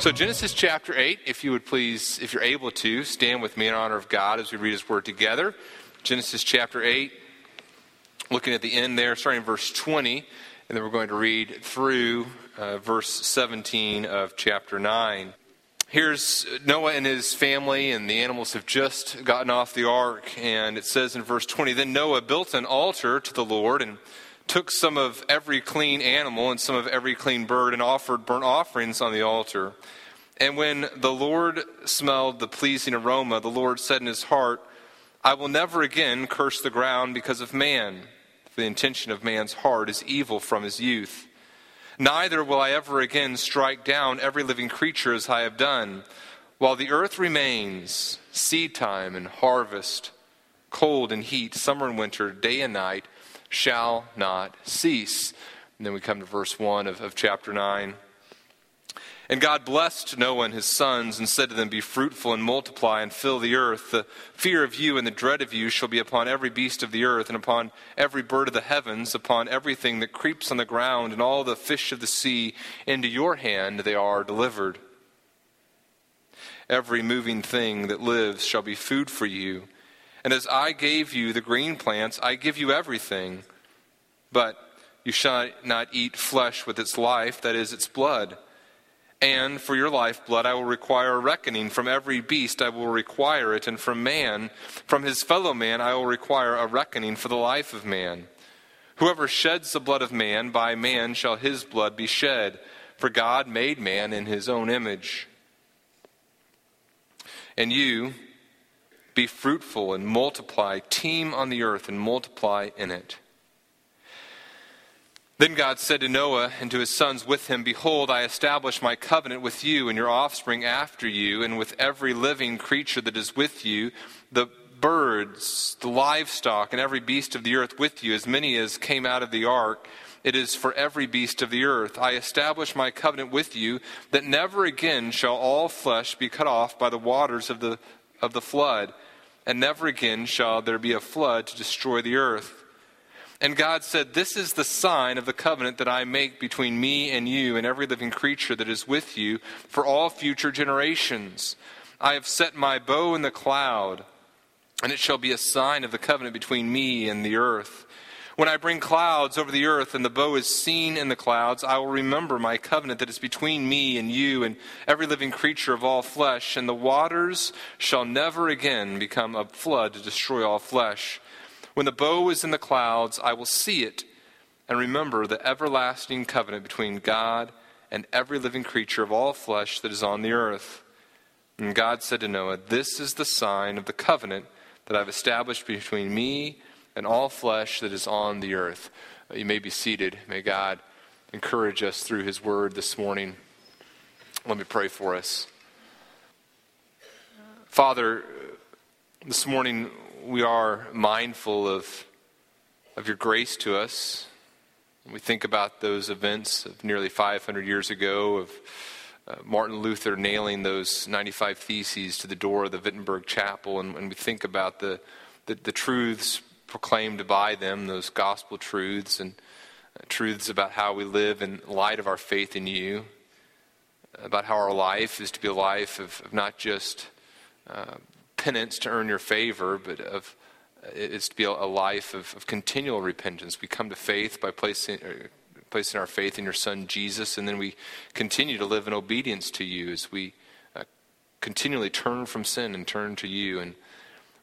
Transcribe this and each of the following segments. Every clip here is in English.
So, Genesis chapter 8, if you would please, if you're able to, stand with me in honor of God as we read His Word together. Genesis chapter 8, looking at the end there, starting in verse 20, and then we're going to read through uh, verse 17 of chapter 9. Here's Noah and his family, and the animals have just gotten off the ark, and it says in verse 20 Then Noah built an altar to the Lord and took some of every clean animal and some of every clean bird and offered burnt offerings on the altar. And when the Lord smelled the pleasing aroma, the Lord said in his heart, I will never again curse the ground because of man. For the intention of man's heart is evil from his youth. Neither will I ever again strike down every living creature as I have done. While the earth remains, seed time and harvest, cold and heat, summer and winter, day and night, shall not cease. And then we come to verse 1 of, of chapter 9. And God blessed Noah and his sons and said to them, Be fruitful and multiply and fill the earth. The fear of you and the dread of you shall be upon every beast of the earth and upon every bird of the heavens, upon everything that creeps on the ground and all the fish of the sea. Into your hand they are delivered. Every moving thing that lives shall be food for you. And as I gave you the green plants, I give you everything. But you shall not eat flesh with its life, that is, its blood. And for your lifeblood I will require a reckoning. From every beast I will require it, and from man, from his fellow man, I will require a reckoning for the life of man. Whoever sheds the blood of man, by man shall his blood be shed. For God made man in his own image. And you, be fruitful and multiply, teem on the earth and multiply in it. Then God said to Noah and to his sons with him, Behold, I establish my covenant with you and your offspring after you, and with every living creature that is with you, the birds, the livestock, and every beast of the earth with you, as many as came out of the ark. It is for every beast of the earth. I establish my covenant with you that never again shall all flesh be cut off by the waters of the of the flood, and never again shall there be a flood to destroy the earth. And God said, This is the sign of the covenant that I make between me and you and every living creature that is with you for all future generations. I have set my bow in the cloud, and it shall be a sign of the covenant between me and the earth. When I bring clouds over the earth and the bow is seen in the clouds, I will remember my covenant that is between me and you and every living creature of all flesh, and the waters shall never again become a flood to destroy all flesh. When the bow is in the clouds, I will see it and remember the everlasting covenant between God and every living creature of all flesh that is on the earth. And God said to Noah, This is the sign of the covenant that I've established between me and all flesh that is on the earth. Uh, you may be seated. May God encourage us through his word this morning. Let me pray for us. Father, this morning we are mindful of, of your grace to us. We think about those events of nearly 500 years ago of uh, Martin Luther nailing those 95 theses to the door of the Wittenberg Chapel, and, and we think about the, the, the truths proclaimed by them, those gospel truths and uh, truths about how we live in light of our faith in you, about how our life is to be a life of, of not just uh, penance to earn your favor, but of uh, it's to be a, life of, of, continual repentance. We come to faith by placing, uh, placing our faith in your Son Jesus, and then we continue to live in obedience to you as we uh, continually turn from sin and turn to you. And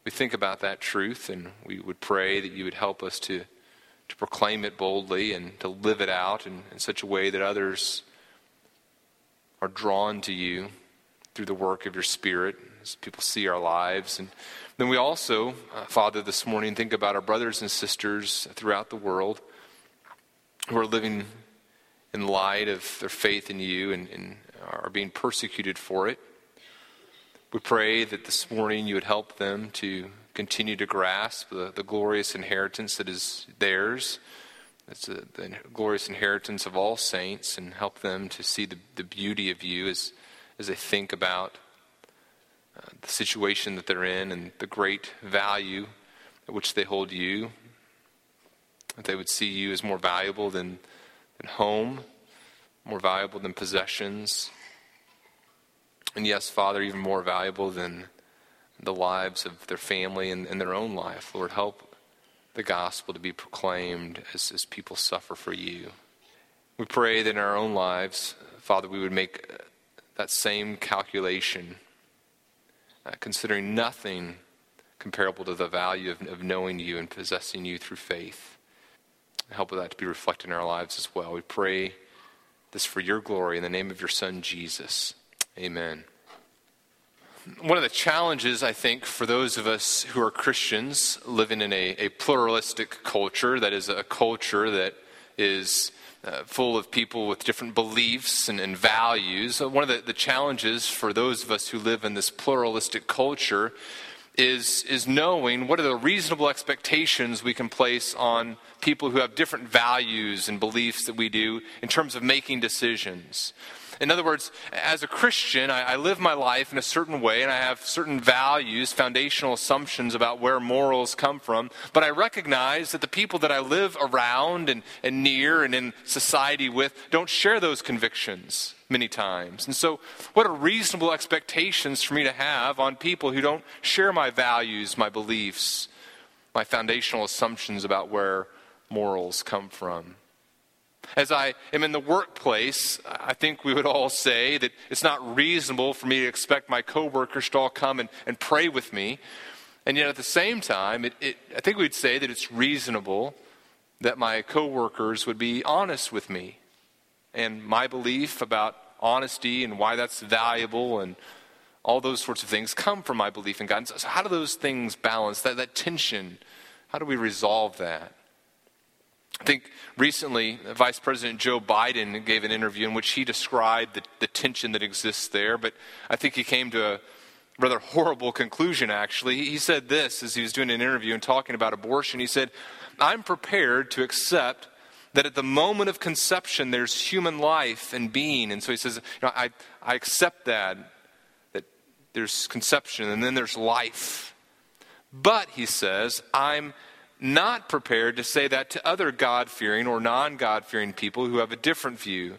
we think about that truth and we would pray that you would help us to, to proclaim it boldly and to live it out in, in such a way that others are drawn to you through the work of your Spirit as people see our lives. And then we also, uh, Father, this morning think about our brothers and sisters throughout the world who are living in light of their faith in you and, and are being persecuted for it. We pray that this morning you would help them to continue to grasp the, the glorious inheritance that is theirs. It's a, the glorious inheritance of all saints, and help them to see the, the beauty of you as, as they think about uh, the situation that they're in and the great value at which they hold you. That they would see you as more valuable than, than home, more valuable than possessions, And yes, Father, even more valuable than the lives of their family and, and their own life. Lord, help the gospel to be proclaimed as, as people suffer for you. We pray that in our own lives, Father, we would make that same calculation, uh, considering nothing comparable to the value of, of knowing you and possessing you through faith. Help that to be reflected in our lives as well. We pray this for your glory in the name of your Son, Jesus. Amen. One of the challenges, I think, for those of us who are Christians living in a, a pluralistic culture, that is, a culture that is uh, full of people with different beliefs and, and values, one of the, the challenges for those of us who live in this pluralistic culture is, is knowing what are the reasonable expectations we can place on people who have different values and beliefs that we do in terms of making decisions. In other words, as a Christian, I, I, live my life in a certain way and I have certain values, foundational assumptions about where morals come from. But I recognize that the people that I live around and, and near and in society with don't share those convictions many times. And so, what are reasonable expectations for me to have on people who don't share my values, my beliefs, my foundational assumptions about where morals come from? As I am in the workplace, I think we would all say that it's not reasonable for me to expect my coworkers to all come and, and pray with me. And yet at the same time, it, it, I think we'd say that it's reasonable that my coworkers would be honest with me. And my belief about honesty and why that's valuable and all those sorts of things come from my belief in God. So how do those things balance, that, that tension? How do we resolve that? I think recently, uh, Vice President Joe Biden gave an interview in which he described the, the, tension that exists there, but I think he came to a rather horrible conclusion, actually. He said this as he was doing an interview and talking about abortion. He said, I'm prepared to accept that at the moment of conception there's human life and being. And so he says, you know, I, I accept that, that there's conception and then there's life. But, he says, I'm not prepared to say that to other God fearing or non God fearing people who have a different view.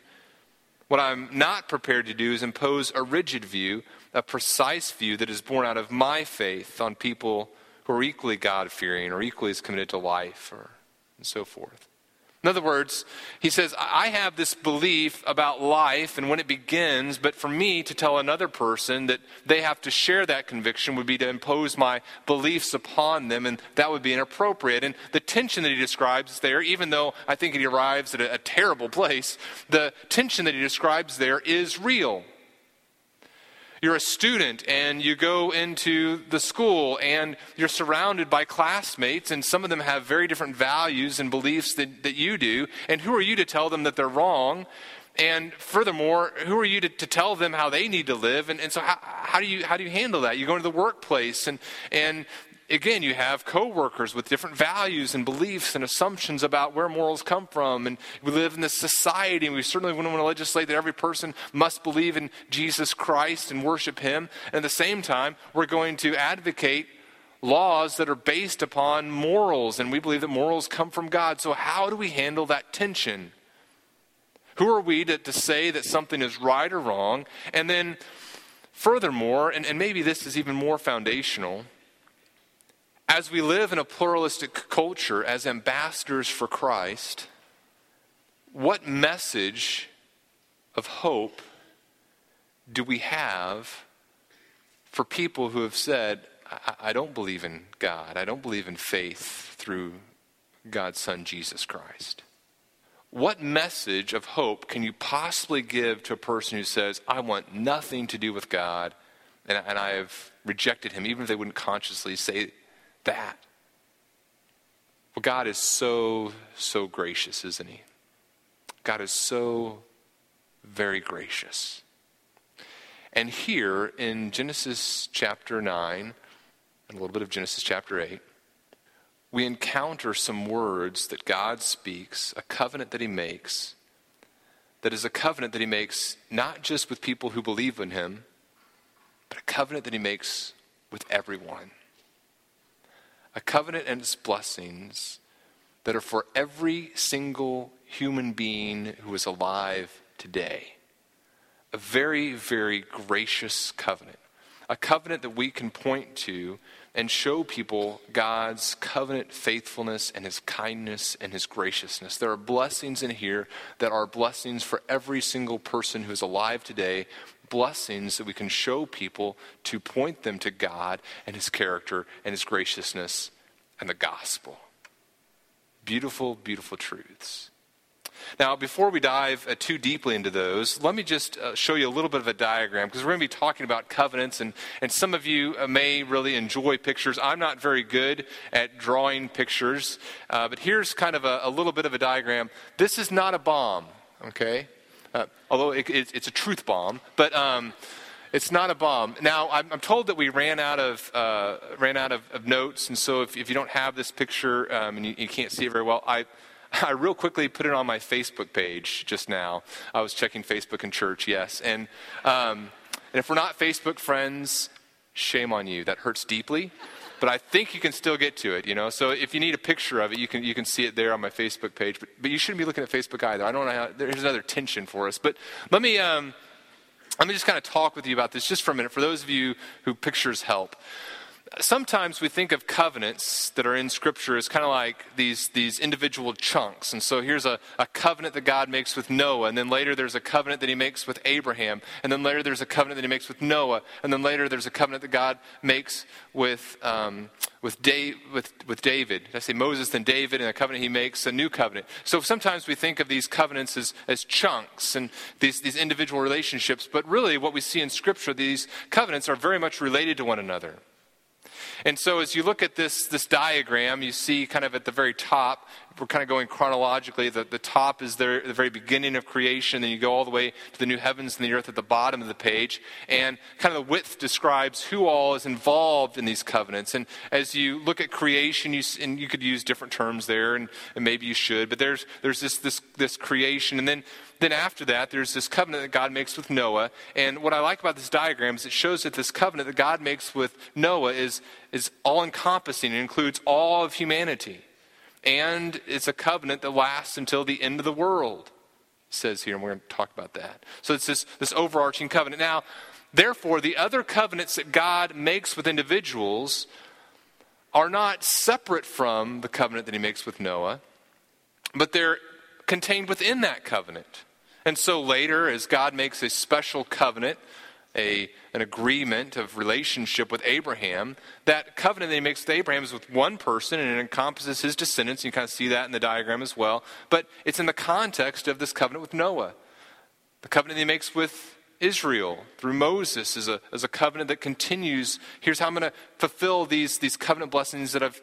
What I'm not prepared to do is impose a rigid view, a precise view that is born out of my faith on people who are equally God fearing or equally as committed to life or, and so forth. In other words, he says, I have this belief about life and when it begins, but for me to tell another person that they have to share that conviction would be to impose my beliefs upon them, and that would be inappropriate. And the tension that he describes there, even though I think he arrives at a, a terrible place, the tension that he describes there is real. You're a student and you go into the school and you're surrounded by classmates, and some of them have very different values and beliefs that, that you do. And who are you to tell them that they're wrong? And furthermore, who are you to, to tell them how they need to live? And, and so, how, how, do you, how do you handle that? You go into the workplace, and, and again, you have coworkers with different values and beliefs and assumptions about where morals come from. And we live in this society, and we certainly wouldn't want to legislate that every person must believe in Jesus Christ and worship Him. And at the same time, we're going to advocate laws that are based upon morals, and we believe that morals come from God. So, how do we handle that tension? Who are we to, to say that something is right or wrong? And then, furthermore, and, and maybe this is even more foundational, as we live in a pluralistic culture as ambassadors for Christ, what message of hope do we have for people who have said, I, don't believe in God, I don't believe in faith through God's Son, Jesus Christ? What message of hope can you possibly give to a person who says, I want nothing to do with God and, and I have rejected him, even if they wouldn't consciously say that? Well, God is so, so gracious, isn't He? God is so very gracious. And here in Genesis chapter 9, and a little bit of Genesis chapter 8, we encounter some words that God speaks, a covenant that He makes, that is a covenant that He makes not just with people who believe in Him, but a covenant that He makes with everyone a covenant and its blessings that are for every single human being who is alive today. a very, very gracious covenant. A covenant that we can point to and show people God's covenant faithfulness and his kindness and his graciousness. There are blessings in here that are blessings for every single person who is alive today, blessings that we can show people to point them to God and his character and his graciousness and the gospel. Beautiful, beautiful truths. Now, before we dive uh, too deeply into those, let me just uh, show you a little bit of a diagram because we're going to be talking about covenants, and, and some of you uh, may really enjoy pictures. I'm not very good at drawing pictures, uh, but here's kind of a, a, little bit of a diagram. This is not a bomb, okay? Uh, although it, it, it's a truth bomb, but. Um, it's not a bomb. Now, I'm, I'm, told that we ran out of uh, ran out of, of, notes, and so if, if, you don't have this picture um, and you, you, can't see it very well, I I real quickly put it on my Facebook page just now. I was checking Facebook in church, yes, and um, and if we're not Facebook friends, shame on you. That hurts deeply. But I think you can still get to it, you know. So if you need a picture of it, you can you can see it there on my Facebook page. But but you shouldn't be looking at Facebook either. I don't know how. There's another tension for us. But let me um, let me just kind of talk with you about this just for a minute. For those of you who pictures help, sometimes we think of covenants that are in Scripture as kind of like these, these individual chunks. And so here's a, a covenant that God makes with Noah, and then later there's a covenant that he makes with Abraham, and then later there's a covenant that he makes with Noah, and then later there's a covenant that God makes with, um, with, da- with, with David. I say Moses, then David, and a covenant he makes, a new covenant. So sometimes we think of these covenants as, as chunks and these, these individual relationships, but really what we see in Scripture, these covenants are very much related to one another. And so as you look at this, this diagram, you see kind of at the very top, we're kind of going chronologically. The, the top is there, the very beginning of creation, then you go all the way to the new heavens and the earth at the bottom of the page. And kind of the width describes who all is involved in these covenants. And as you look at creation, you, and you could use different terms there, and, and maybe you should, but there's, there's this, this, this creation. And then then after that, there's this covenant that God makes with Noah. And what I like about this diagram is it shows that this covenant that God makes with Noah is, is all encompassing. It includes all of humanity. And it's a covenant that lasts until the end of the world, says here, and we're going to talk about that. So it's this, this overarching covenant. Now, therefore, the other covenants that God makes with individuals are not separate from the covenant that he makes with Noah, but they're contained within that covenant. And so later, as God makes a special covenant, a, an agreement of relationship with Abraham, that covenant that he makes with Abraham is with one person and it encompasses his descendants. You kind of see that in the diagram as well. But it's in the context of this covenant with Noah. The covenant that he makes with Israel through Moses is a, is a covenant that continues. Here's how I'm going to fulfill these, these covenant blessings that I've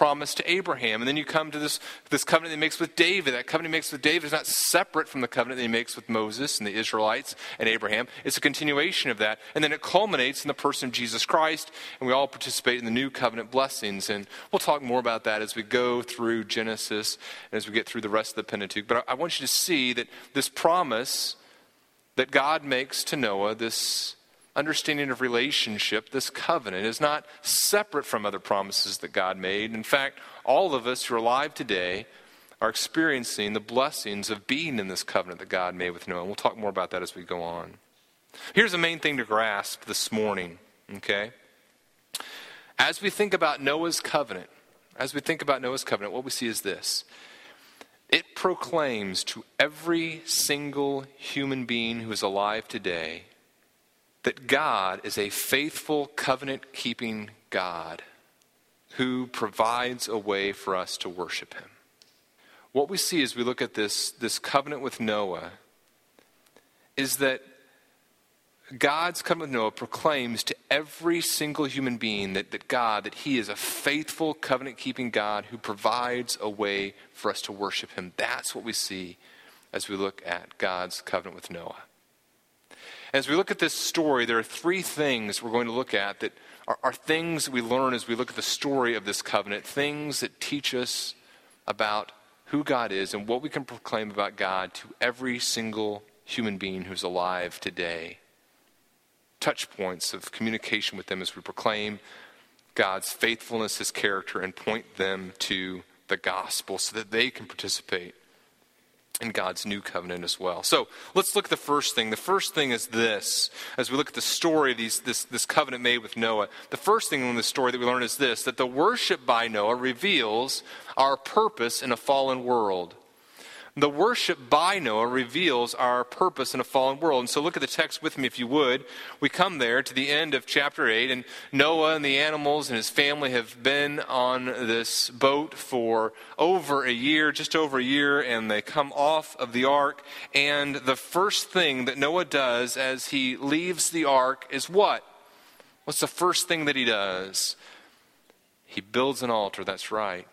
promise to Abraham. And then you come to this, this covenant that he makes with David. That covenant he makes with David is not separate from the covenant that he makes with Moses and the Israelites and Abraham. It's a continuation of that. And then it culminates in the person of Jesus Christ, and we all participate in the new covenant blessings. And we'll talk more about that as we go through Genesis and as we get through the rest of the Pentateuch. But I, I want you to see that this promise that God makes to Noah, this understanding of relationship, this covenant, is not separate from other promises that God made. In fact, all of us who are alive today are experiencing the blessings of being in this covenant that God made with Noah. And we'll talk more about that as we go on. Here's the main thing to grasp this morning, okay? As we think about Noah's covenant, as we think about Noah's covenant, what we see is this it proclaims to every single human being who is alive today that God is a faithful, covenant keeping God who provides a way for us to worship him. What we see as we look at this, this covenant with Noah is that God's covenant with Noah proclaims to every single human being that, that God, that He is a faithful, covenant keeping God who provides a way for us to worship Him. That's what we see as we look at God's covenant with Noah. As we look at this story, there are three things we're going to look at that are, are things we learn as we look at the story of this covenant, things that teach us about who God is and what we can proclaim about God to every single human being who's alive today. Touch points of communication with them as we proclaim God's faithfulness, His character, and point them to the gospel so that they can participate in God's new covenant as well. So let's look at the first thing. The first thing is this. As we look at the story of these, this, this covenant made with Noah, the first thing in the story that we learn is this that the worship by Noah reveals our purpose in a fallen world. The worship by Noah reveals our purpose in a fallen world. And so look at the text with me if you would. We come there to the end of chapter 8, and Noah and the animals and his family have been on this boat for over a year, just over a year, and they come off of the ark. And the first thing that Noah does as he leaves the ark is what? What's the first thing that he does? He builds an altar, that's right.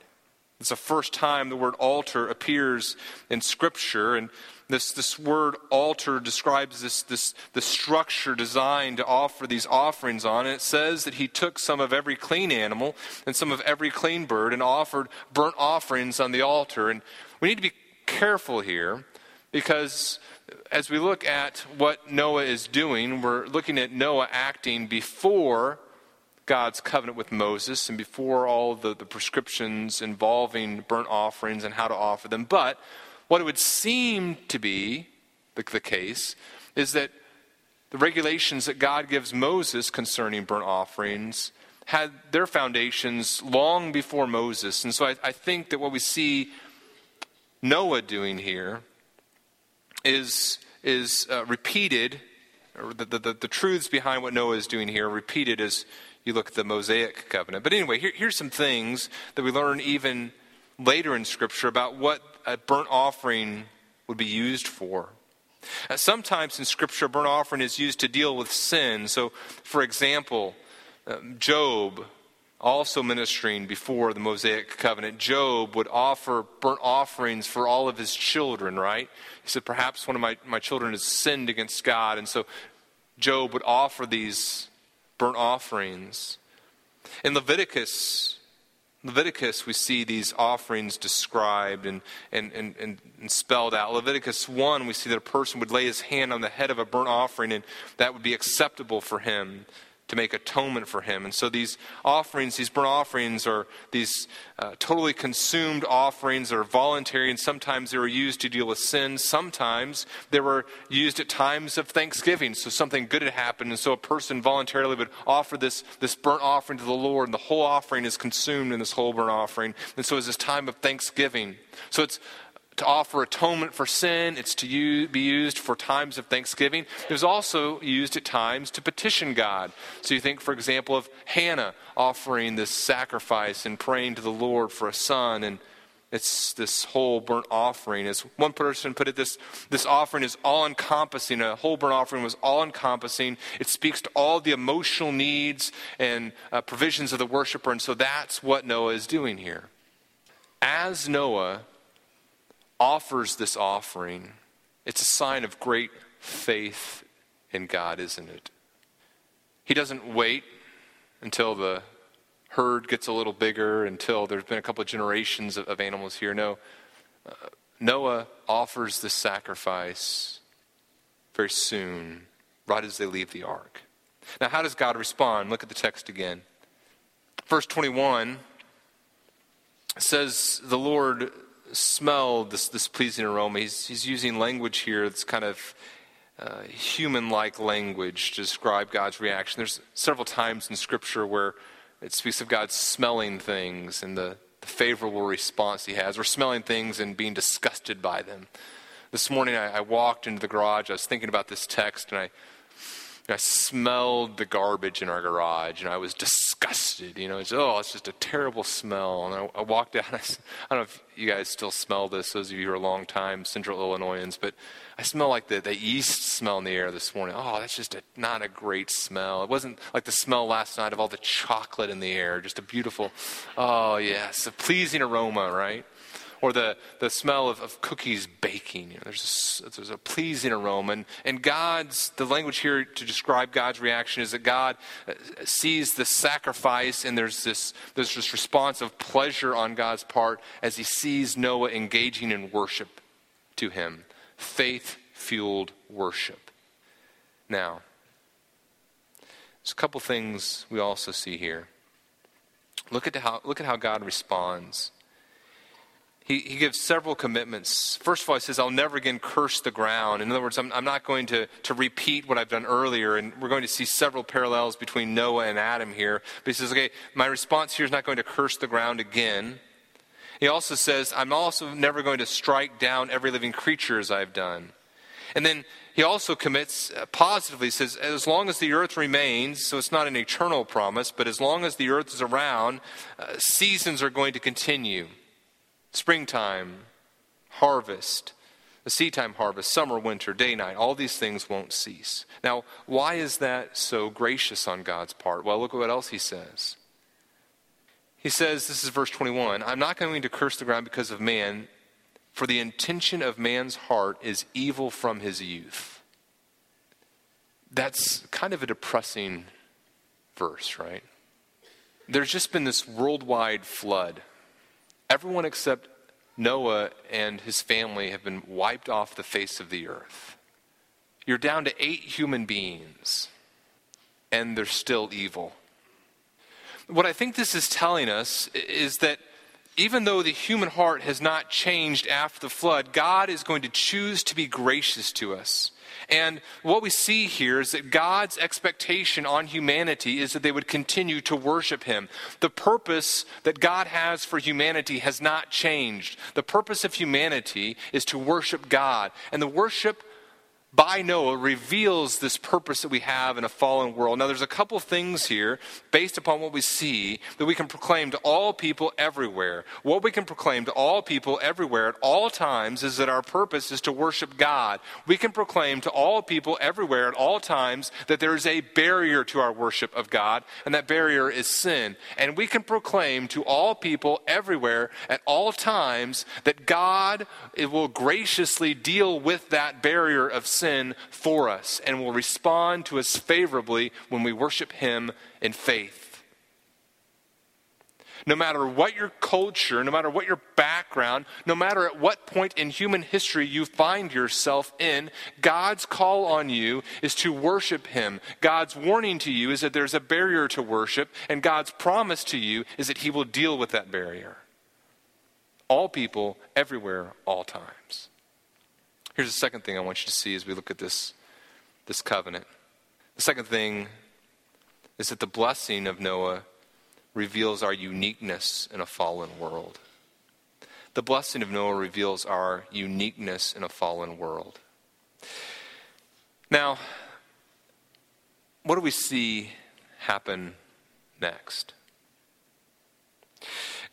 It's the first time the word altar appears in Scripture, and this, this word altar describes this, this, the structure designed to offer these offerings on. And it says that he took some of every clean animal and some of every clean bird and offered burnt offerings on the altar. And we need to be careful here because as we look at what Noah is doing, we're looking at Noah acting before God's covenant with Moses and before all the, the prescriptions involving burnt offerings and how to offer them. But what it would seem to be the, the case is that the regulations that God gives Moses concerning burnt offerings had their foundations long before Moses. And so I, I think that what we see Noah doing here is, is uh, repeated, or the, the, the, truths behind what Noah is doing here repeated as you look at the Mosaic covenant. But anyway, here, here's some things that we learn even later in Scripture about what a burnt offering would be used for. Uh, sometimes in Scripture, burnt offering is used to deal with sin. So, for example, um, Job, also ministering before the Mosaic covenant, Job would offer burnt offerings for all of his children, right? He said, Perhaps one of my, my children has sinned against God. And so Job would offer these burnt offerings. In Leviticus, Leviticus, we see these offerings described and, and, and, and, spelled out. Leviticus 1, we see that a person would lay his hand on the head of a burnt offering, and that would be acceptable for him to make atonement for him. And so these offerings, these burnt offerings, are these uh, totally consumed offerings that are voluntary, and sometimes they were used to deal with sin. Sometimes they were used at times of thanksgiving. So something good had happened, and so a person voluntarily would offer this, this burnt offering to the Lord, and the whole offering is consumed in this whole burnt offering. And so it's this time of thanksgiving. So it's to offer atonement for sin. It's to use, be used for times of thanksgiving. It was also used at times to petition God. So you think, for example, of Hannah offering this sacrifice and praying to the Lord for a son, and it's this whole burnt offering. As one person put it, this, this offering is all encompassing. A whole burnt offering was all encompassing. It speaks to all the emotional needs and uh, provisions of the worshiper, and so that's what Noah is doing here. As Noah offers this offering, it's a sign of great faith in God, isn't it? He doesn't wait until the herd gets a little bigger, until there's been a couple of generations of, of animals here. No. Uh, Noah offers the sacrifice very soon, right as they leave the ark. Now, how does God respond? Look at the text again. Verse 21 says, The Lord smell this, this pleasing aroma. He's, he's using language here that's kind of uh, human like language to describe God's reaction. There's several times in Scripture where it speaks of God smelling things and the, the favorable response he has, or smelling things and being disgusted by them. This morning I, I walked into the garage, I was thinking about this text, and I I smelled the garbage in our garage, and I was disgusted. You know, it's oh, it's just a terrible smell. And I, I walked out. I, I, don't know if you guys still smell this. Those of you who are long time Central Illinoisans, but I smell like the, the yeast smell in the air this morning. Oh, that's just a, not a great smell. It wasn't like the smell last night of all the chocolate in the air. Just a beautiful, oh yes, a pleasing aroma, right? Or the, the smell of, of cookies baking. You know, there's, a, there's a pleasing aroma. And, and God's, the language here to describe God's reaction is that God uh, sees the sacrifice and there's this, there's this response of pleasure on God's part as he sees Noah engaging in worship to him. Faith fueled worship. Now, there's a couple things we also see here. Look at how, look at how God responds he, he gives several commitments. First of all, he says, I'll never again curse the ground. In other words, I'm, I'm not going to, to repeat what I've done earlier. And we're going to see several parallels between Noah and Adam here. But he says, okay, my response here is not going to curse the ground again. He also says, I'm also never going to strike down every living creature as I've done. And then he also commits uh, positively, says, as long as the earth remains, so it's not an eternal promise, but as long as the earth is around, uh, seasons are going to continue springtime, harvest, the seedtime harvest, summer, winter, day, night, all these things won't cease. Now, why is that so gracious on God's part? Well, look at what else he says. He says, this is verse 21 I'm not going to curse the ground because of man, for the intention of man's heart is evil from his youth. That's kind of a depressing verse, right? There's just been this worldwide flood Everyone except Noah and his family have been wiped off the face of the earth. You're down to eight human beings, and they're still evil. What I think this is telling us is that even though the human heart has not changed after the flood, God is going to choose to be gracious to us. And what we see here is that God's expectation on humanity is that they would continue to worship Him. The purpose that God has for humanity has not changed. The purpose of humanity is to worship God. And the worship by Noah reveals this purpose that we have in a fallen world. Now, there's a couple things here based upon what we see that we can proclaim to all people everywhere. What we can proclaim to all people everywhere at all times is that our purpose is to worship God. We can proclaim to all people everywhere at all times that there is a barrier to our worship of God, and that barrier is sin. And we can proclaim to all people everywhere at all times that God will graciously deal with that barrier of sin sin for us and will respond to us favorably when we worship Him in faith. No matter what your culture, no matter what your background, no matter at what point in human history you find yourself in, God's call on you is to worship Him. God's warning to you is that there's a barrier to worship, and God's promise to you is that He will deal with that barrier. All people, everywhere, all times. Here's the second thing I want you to see as we look at this, this covenant. The second thing is that the blessing of Noah reveals our uniqueness in a fallen world. The blessing of Noah reveals our uniqueness in a fallen world. Now, what do we see happen next?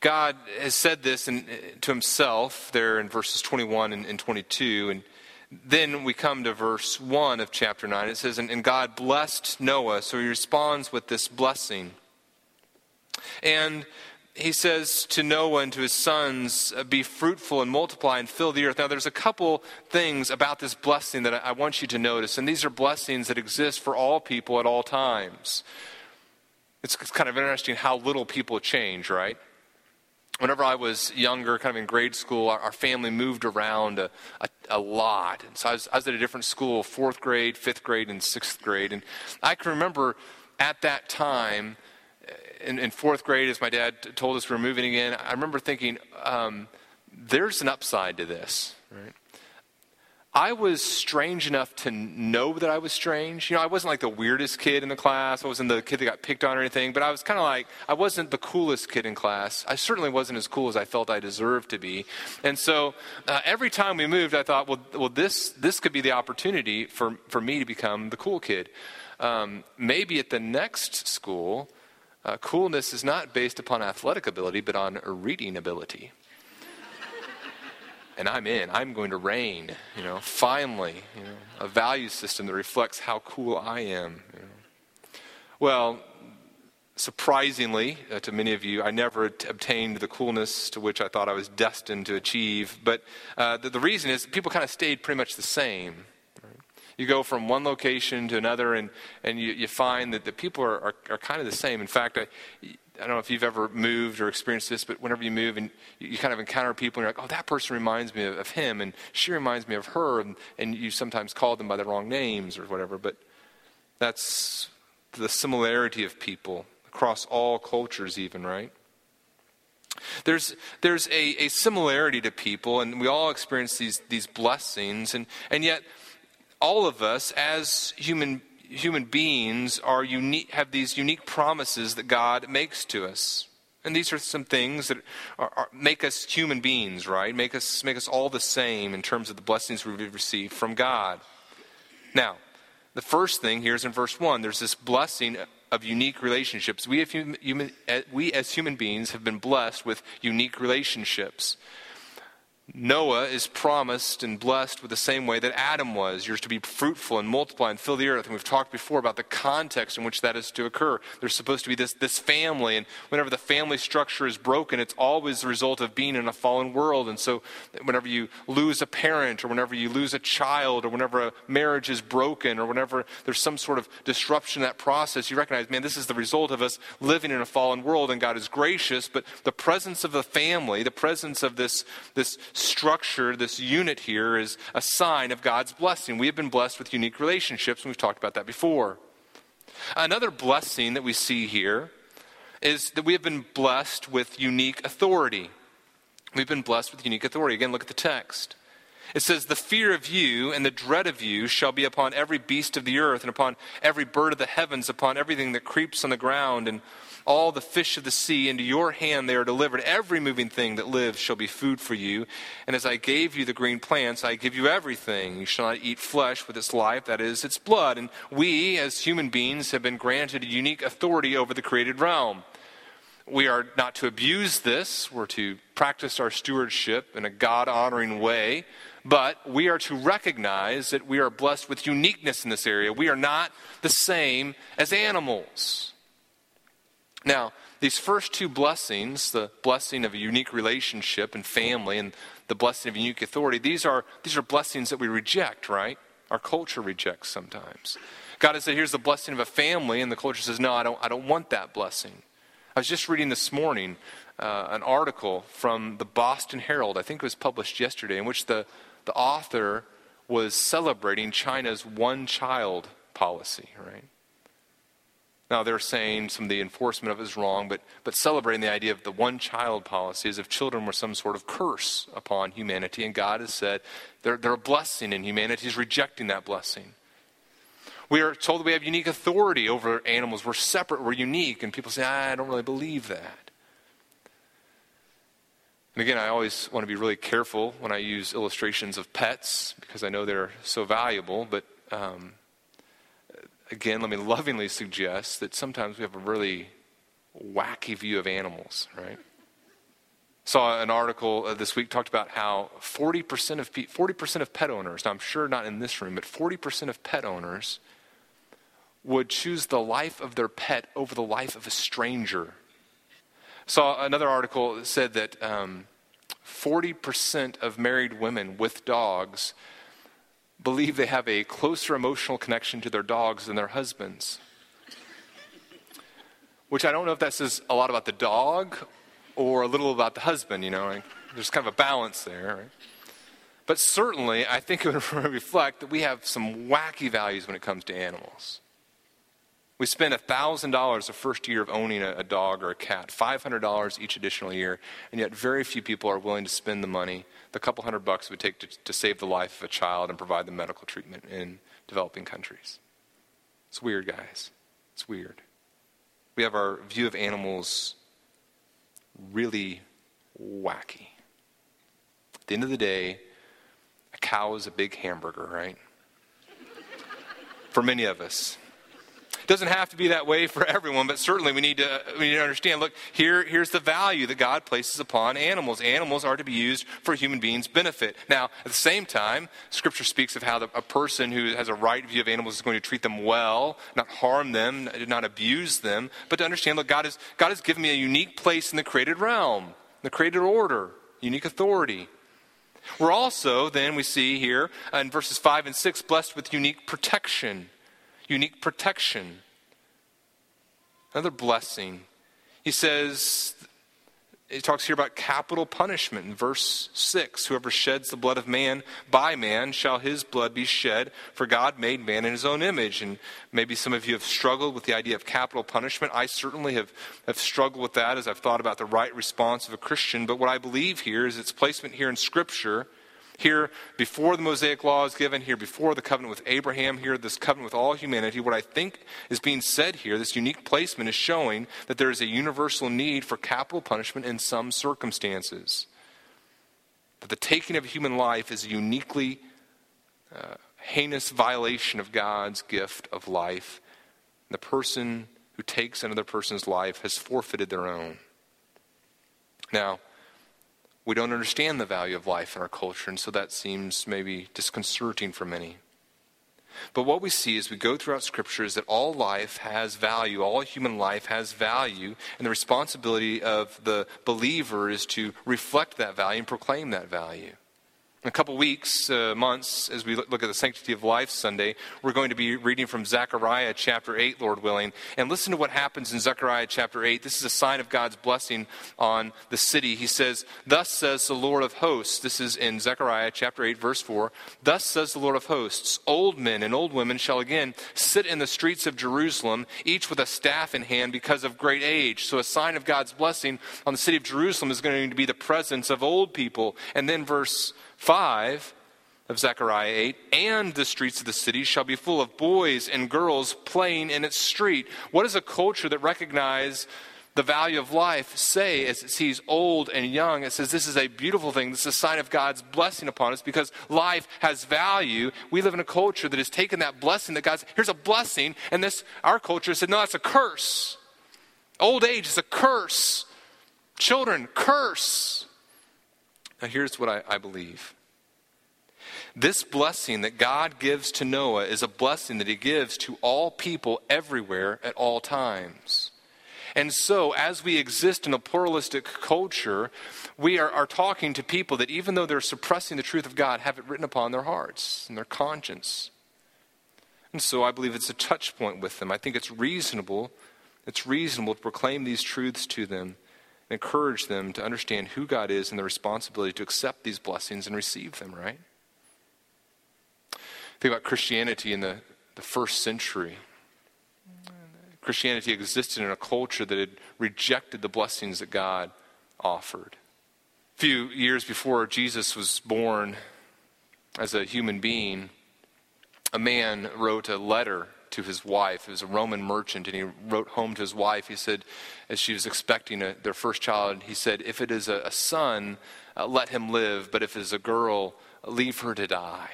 God has said this in, to himself there in verses 21 and, and 22, and then we come to verse 1 of chapter 9. It says, And God blessed Noah, so he responds with this blessing. And he says to Noah and to his sons, uh, Be fruitful and multiply and fill the earth. Now, there's a couple things about this blessing that I want you to notice, and these are blessings that exist for all people at all times. It's kind of interesting how little people change, right? Whenever I was younger, kind of in grade school, our, our family moved around a, a, a lot. And so I was, I was, at a different school, fourth grade, fifth grade, and sixth grade. And I can remember at that time, uh, in, in fourth grade, as my dad told us we were moving again, I remember thinking, um, there's an upside to this, right? I was strange enough to know that I was strange. You know, I wasn't like the weirdest kid in the class. I wasn't the kid that got picked on or anything, but I was kind of like, I wasn't the coolest kid in class. I certainly wasn't as cool as I felt I deserved to be. And so uh, every time we moved, I thought, well, well this, this could be the opportunity for, for me to become the cool kid. Um, maybe at the next school, uh, coolness is not based upon athletic ability, but on reading ability and I'm in. I'm going to reign. You know, finally, you know, a value system that reflects how cool I am. You know. Well, surprisingly uh, to many of you, I never t- obtained the coolness to which I thought I was destined to achieve. But uh, the, the, reason is people kind of stayed pretty much the same. You go from one location to another, and, and you, you find that the people are, are, are kind of the same. In fact, I, I don't know if you've ever moved or experienced this, but whenever you move and you, kind of encounter people and you're like, oh, that person reminds me of, of him and she reminds me of her, and, and you sometimes call them by the wrong names or whatever, but that's the similarity of people across all cultures, even, right? There's, there's a, a similarity to people, and we all experience these, these blessings, and, and yet all of us as human, human beings are unique, have these unique promises that God makes to us. And these are some things that are, are, make us human beings, right? Make us, make us all the same in terms of the blessings we've received from God. Now, the first thing here is in verse 1. There's this blessing of unique relationships. We, human, eh, we as human beings have been blessed with unique relationships. Noah is promised and blessed with the same way that Adam was. You're to be fruitful and multiply and fill the earth. And we've talked before about the context in which that is to occur. There's supposed to be this, this family, and whenever the family structure is broken, it's always the result of being in a fallen world. And so, whenever you lose a parent, or whenever you lose a child, or whenever a marriage is broken, or whenever there's some sort of disruption in that process, you recognize, man, this is the result of us living in a fallen world, and God is gracious. But the presence of the family, the presence of this, this structure, this unit here, is a sign of God's blessing. We have been blessed with unique relationships, and we've talked about that before. Another blessing that we see here is that we have been blessed with unique authority. We've been blessed with unique authority. Again, look at the text. It says, The fear of you and the dread of you shall be upon every beast of the earth, and upon every bird of the heavens, upon everything that creeps on the ground, and all the fish of the sea, into your hand they are delivered. Every moving thing that lives shall be food for you. And as I gave you the green plants, I give you everything. You shall not eat flesh with its life, that is, its blood. And we, as human beings, have been granted a unique authority over the created realm. We are not to abuse this, we're to practice our stewardship in a God honoring way. But we are to recognize that we are blessed with uniqueness in this area. We are not the same as animals. Now, these first two blessings, the blessing of a unique relationship and family and the blessing of unique authority, these are, these are blessings that we reject, right? Our culture rejects sometimes. God has said, here's the blessing of a family, and the culture says, no, I don't, I don't want that blessing. I was just reading this morning uh, an article from the Boston Herald, I think it was published yesterday, in which the, the author was celebrating China's one child policy, right? Now, they're saying some of the enforcement of it is wrong, but, but celebrating the idea of the one child policy as if children were some sort of curse upon humanity. And God has said they're, they're a blessing, and humanity is rejecting that blessing. We are told that we have unique authority over animals. We're separate, we're unique. And people say, I don't really believe that. And again, I always want to be really careful when I use illustrations of pets because I know they're so valuable. But um, again, let me lovingly suggest that sometimes we have a really wacky view of animals, right? Saw an article uh, this week talked about how 40% of, 40% of pet owners, now I'm sure not in this room, but 40% of pet owners would choose the life of their pet over the life of a stranger. Saw another article that said that um, 40% of married women with dogs believe they have a closer emotional connection to their dogs than their husbands. Which I don't know if that says a lot about the dog or a little about the husband, you know. There's kind of a balance there. But certainly, I think it would reflect that we have some wacky values when it comes to animals. We spend $1,000 the first year of owning a, a dog or a cat, $500 each additional year, and yet very few people are willing to spend the money the couple hundred bucks would take to, to save the life of a child and provide the medical treatment in developing countries. It's weird, guys. It's weird. We have our view of animals really wacky. At the end of the day, a cow is a big hamburger, right? For many of us. It doesn't have to be that way for everyone, but certainly we need to, we need to understand look, here, here's the value that God places upon animals. Animals are to be used for human beings' benefit. Now, at the same time, Scripture speaks of how the, a person who has a right view of animals is going to treat them well, not harm them, not abuse them, but to understand look, God, is, God has given me a unique place in the created realm, the created order, unique authority. We're also, then, we see here in verses 5 and 6, blessed with unique protection unique protection. Another blessing. He says he talks here about capital punishment in verse 6 Whoever sheds the blood of man by man shall his blood be shed, for God made man in his own image. And maybe some of you have struggled with the idea of capital punishment. I certainly have, have struggled with that as I've thought about the right response of a Christian. But what I believe here is its placement here in Scripture here, before the Mosaic law is given, here, before the covenant with Abraham, here, this covenant with all humanity, what I think is being said here, this unique placement is showing that there is a universal need for capital punishment in some circumstances. That the taking of human life is a uniquely uh, heinous violation of God's gift of life. The person who takes another person's life has forfeited their own. Now, we don't understand the value of life in our culture, and so that seems maybe disconcerting for many. But what we see as we go throughout Scripture is that all life has value, all human life has value, and the responsibility of the believer is to reflect that value and proclaim that value. In a couple weeks, uh, months, as we look at the Sanctity of Life Sunday, we're going to be reading from Zechariah chapter 8, Lord willing. And listen to what happens in Zechariah chapter 8. This is a sign of God's blessing on the city. He says, Thus says the Lord of hosts. This is in Zechariah chapter 8, verse 4. Thus says the Lord of hosts Old men and old women shall again sit in the streets of Jerusalem, each with a staff in hand because of great age. So a sign of God's blessing on the city of Jerusalem is going to be the presence of old people. And then verse 5 of Zechariah 8, and the streets of the city shall be full of boys and girls playing in its street. What does a culture that recognizes the value of life say as it sees old and young? It says this is a beautiful thing. This is a sign of God's blessing upon us because life has value. We live in a culture that has taken that blessing that God's, here's a blessing, and this, our culture said, no, that's a curse. Old age is a curse. Children, curse. Now, here's what I, I believe this blessing that God gives to Noah is a blessing that he gives to all people everywhere at all times. And so, as we exist in a pluralistic culture, we are, are, talking to people that, even though they're suppressing the truth of God, have it written upon their hearts and their conscience. And so, I believe it's a touch point with them. I think it's reasonable. It's reasonable to proclaim these truths to them encourage them to understand who God is and the responsibility to accept these blessings and receive them, right? Think about Christianity in the, the first century. Christianity existed in a culture that had rejected the blessings that God offered. A few years before Jesus was born as a human being, a man wrote a letter to his wife. He was a Roman merchant, and he wrote home to his wife. He said, as she was expecting a, their first child, he said, If it is a, a son, uh, let him live, but if it is a girl, leave her to die.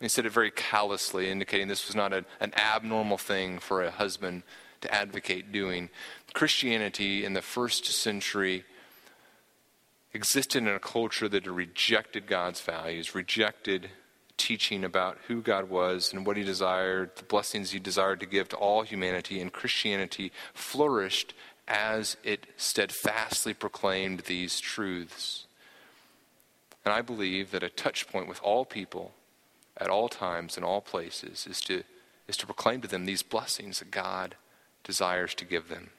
He said it very callously, indicating this was not a, an abnormal thing for a husband to advocate doing. Christianity in the first century existed in a culture that rejected God's values, rejected teaching about who God was and what he desired, the blessings he desired to give to all humanity, and Christianity flourished as it steadfastly proclaimed these truths. And I believe that a touch point with all people at all times and all places is to, is to proclaim to them these blessings that God desires to give them.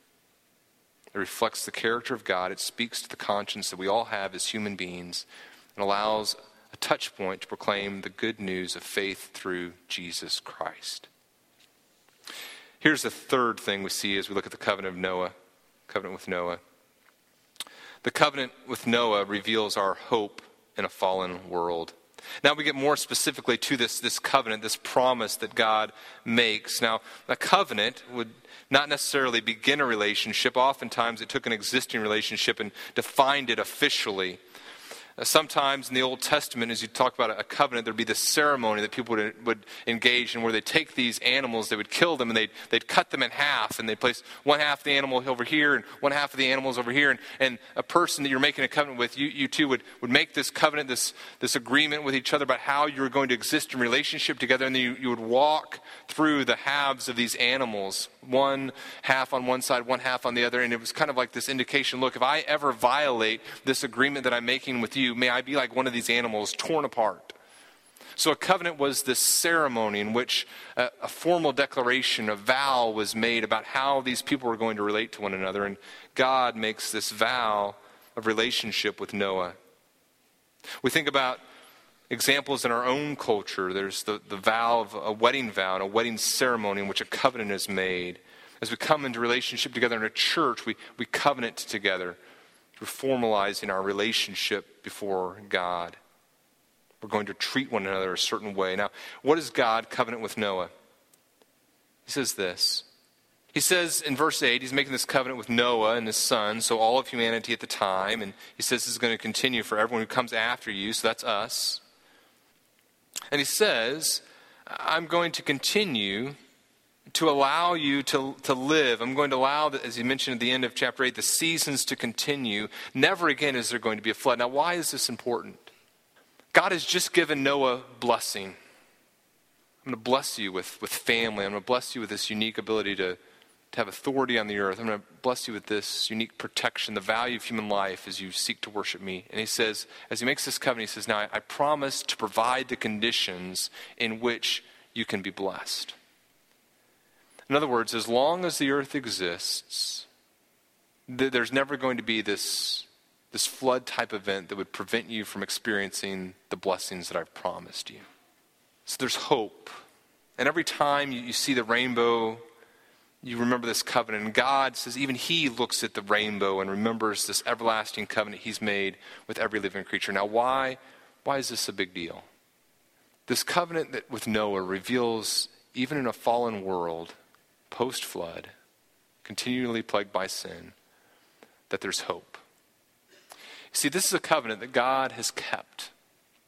It reflects the character of God. It speaks to the conscience that we all have as human beings and allows a touch point to proclaim the good news of faith through Jesus Christ. Here's the third thing we see as we look at the covenant of Noah, covenant with Noah. The covenant with Noah reveals our hope in a fallen world. Now we get more specifically to this, this covenant, this promise that God makes. Now, a covenant would not necessarily begin a relationship. Oftentimes it took an existing relationship and defined it officially. Uh, sometimes in the Old Testament, as you talk about a covenant, there'd be this ceremony that people would, would engage in where they'd take these animals, they would kill them, and they'd, they'd cut them in half, and they'd place one half of the animal over here and one half of the animals over here. And, and a person that you're making a covenant with, you, you two would, would make this covenant, this, this agreement with each other about how you were going to exist in relationship together, and then you, you would walk through the halves of these animals, one half on one side, one half on the other. And it was kind of like this indication look, if I ever violate this agreement that I'm making with you, may I be like one of these animals torn apart. So, a covenant was this ceremony in which a, a, formal declaration, a vow was made about how these people were going to relate to one another. And God makes this vow of relationship with Noah. We think about examples in our own culture. There's the, the vow of a wedding vow and a wedding ceremony in which a covenant is made. As we come into relationship together in a church, we, we covenant together. We're formalizing our relationship before God. We're going to treat one another a certain way. Now, what does God covenant with Noah? He says this. He says in verse 8, he's making this covenant with Noah and his son, so all of humanity at the time. And he says this is going to continue for everyone who comes after you, so that's us. And he says, I'm going to continue to allow you to, to live. I'm going to allow, as you mentioned at the end of chapter 8, the seasons to continue. Never again is there going to be a flood. Now, why is this important? God has just given Noah blessing. I'm going to bless you with, with family. I'm going to bless you with this unique ability to, to have authority on the earth. I'm going to bless you with this unique protection, the value of human life as you seek to worship me. And he says, as he makes this covenant, he says, Now I, I promise to provide the conditions in which you can be blessed. In other words, as long as the earth exists, th- there's never going to be this, this flood type event that would prevent you from experiencing the blessings that I've promised you. So there's hope. And every time you, you see the rainbow, you remember this covenant. And God says, even He looks at the rainbow and remembers this everlasting covenant He's made with every living creature. Now, why, why is this a big deal? This covenant that with Noah reveals, even in a fallen world, post flood, continually plagued by sin, that there's hope. See, this is a covenant that God has kept.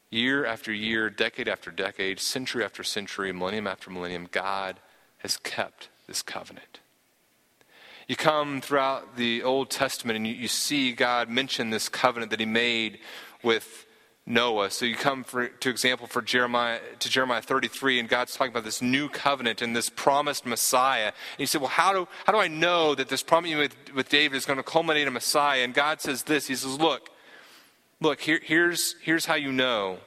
Year after year, decade after decade, century after century, millennium after millennium, God has kept this covenant. You come throughout the Old Testament and you, you see God mention this covenant that He made with Noah. So you come for, to example for Jeremiah to Jeremiah 33, and God's talking about this new covenant and this promised Messiah. And you say, well, how do how do I know that this promise with, with David is going to culminate in Messiah? And God says this. He says, look, look, here, here's here's how you know.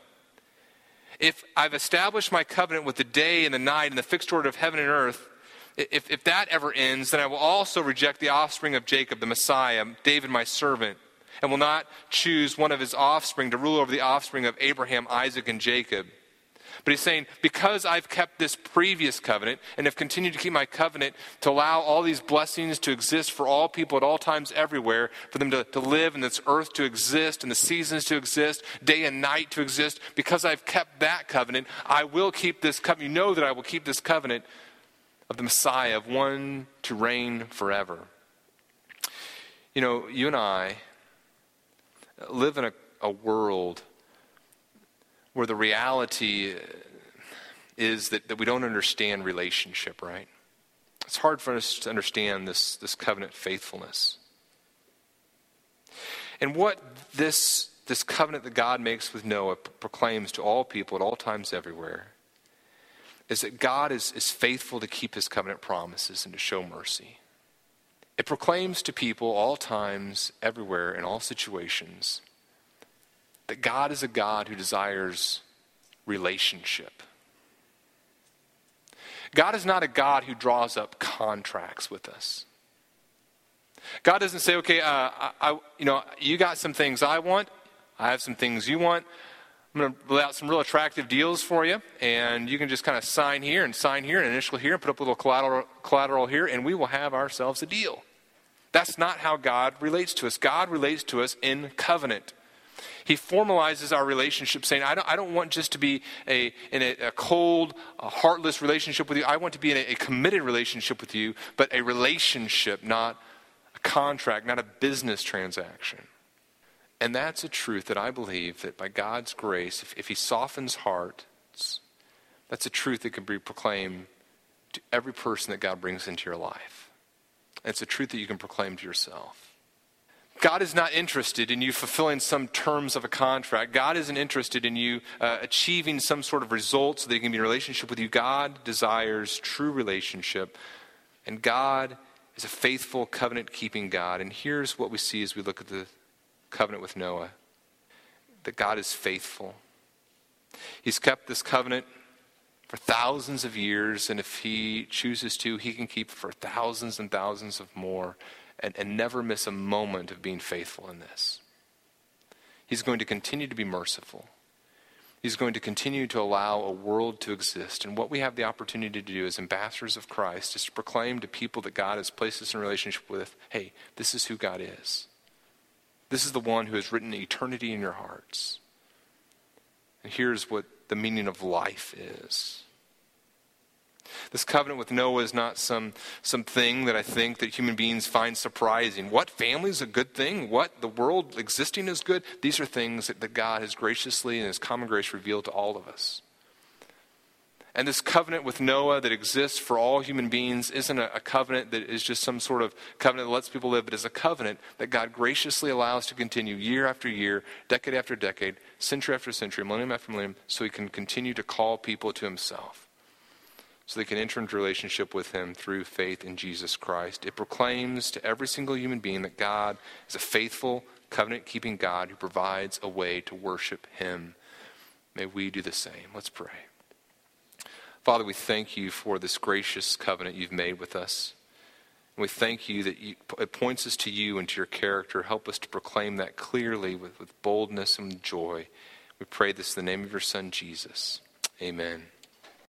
If I've established my covenant with the day and the night and the fixed order of heaven and earth, if, if that ever ends, then I will also reject the offspring of Jacob, the Messiah, David, my servant and will not choose one of his offspring to rule over the offspring of Abraham, Isaac, and Jacob. But he's saying, because I've kept this previous covenant and have continued to keep my covenant to allow all these blessings to exist for all people at all times everywhere, for them to, to live and this earth to exist and the seasons to exist, day and night to exist, because I've kept that covenant, I will keep this covenant. You know that I will keep this covenant of the Messiah, of one to reign forever. You know, you and I live in a, a world where the reality is that, that we don't understand relationship, right? It's hard for us to understand this, this covenant faithfulness. And what this, this covenant that God makes with Noah proclaims to all people at all times everywhere is that God is, is faithful to keep his covenant promises and to show mercy. It proclaims to people all times, everywhere, in all situations, that God is a God who desires relationship. God is not a God who draws up contracts with us. God doesn't say, okay, uh, I, I, you know, you got some things I want, I have some things you want. I'm going to lay out some real attractive deals for you, and you can just kind of sign here and sign here and initial here and put up a little collateral, collateral here, and we will have ourselves a deal. That's not how God relates to us. God relates to us in covenant. He formalizes our relationship, saying, I don't, I don't want just to be a, in a, a cold, a heartless relationship with you. I want to be in a, a committed relationship with you, but a relationship, not a contract, not a business transaction. And that's a truth that I believe that by God's grace, if, if He softens hearts, that's a truth that can be proclaimed to every person that God brings into your life. And it's a truth that you can proclaim to yourself. God is not interested in you fulfilling some terms of a contract. God isn't interested in you uh, achieving some sort of result so that He can be in a relationship with you. God desires true relationship. And God is a faithful, covenant keeping God. And here's what we see as we look at the covenant with Noah that God is faithful. He's kept this covenant for thousands of years, and if he chooses to, he can keep for thousands and thousands of more and, and never miss a moment of being faithful in this. He's going to continue to be merciful. He's going to continue to allow a world to exist. And what we have the opportunity to do as ambassadors of Christ is to proclaim to people that God has placed us in relationship with hey, this is who God is. This is the one who has written eternity in your hearts. And here's what the meaning of life is. This covenant with Noah is not some, some thing that I think that human beings find surprising. What family is a good thing? What the world existing is good? These are things that, that God has graciously and His common grace revealed to all of us. And this covenant with Noah that exists for all human beings isn't a, a, covenant that is just some sort of covenant that lets people live, but is a covenant that God graciously allows to continue year after year, decade after decade, century after century, millennium after millennium, so he can continue to call people to himself. So they can enter into relationship with him through faith in Jesus Christ. It proclaims to every single human being that God is a faithful, covenant keeping God who provides a way to worship him. May we do the same. Let's pray. Father, we thank you for this gracious covenant you've made with us. And we thank you that you, it points us to you and to your character. Help us to proclaim that clearly with, with boldness and joy. We pray this in the name of your Son, Jesus. Amen.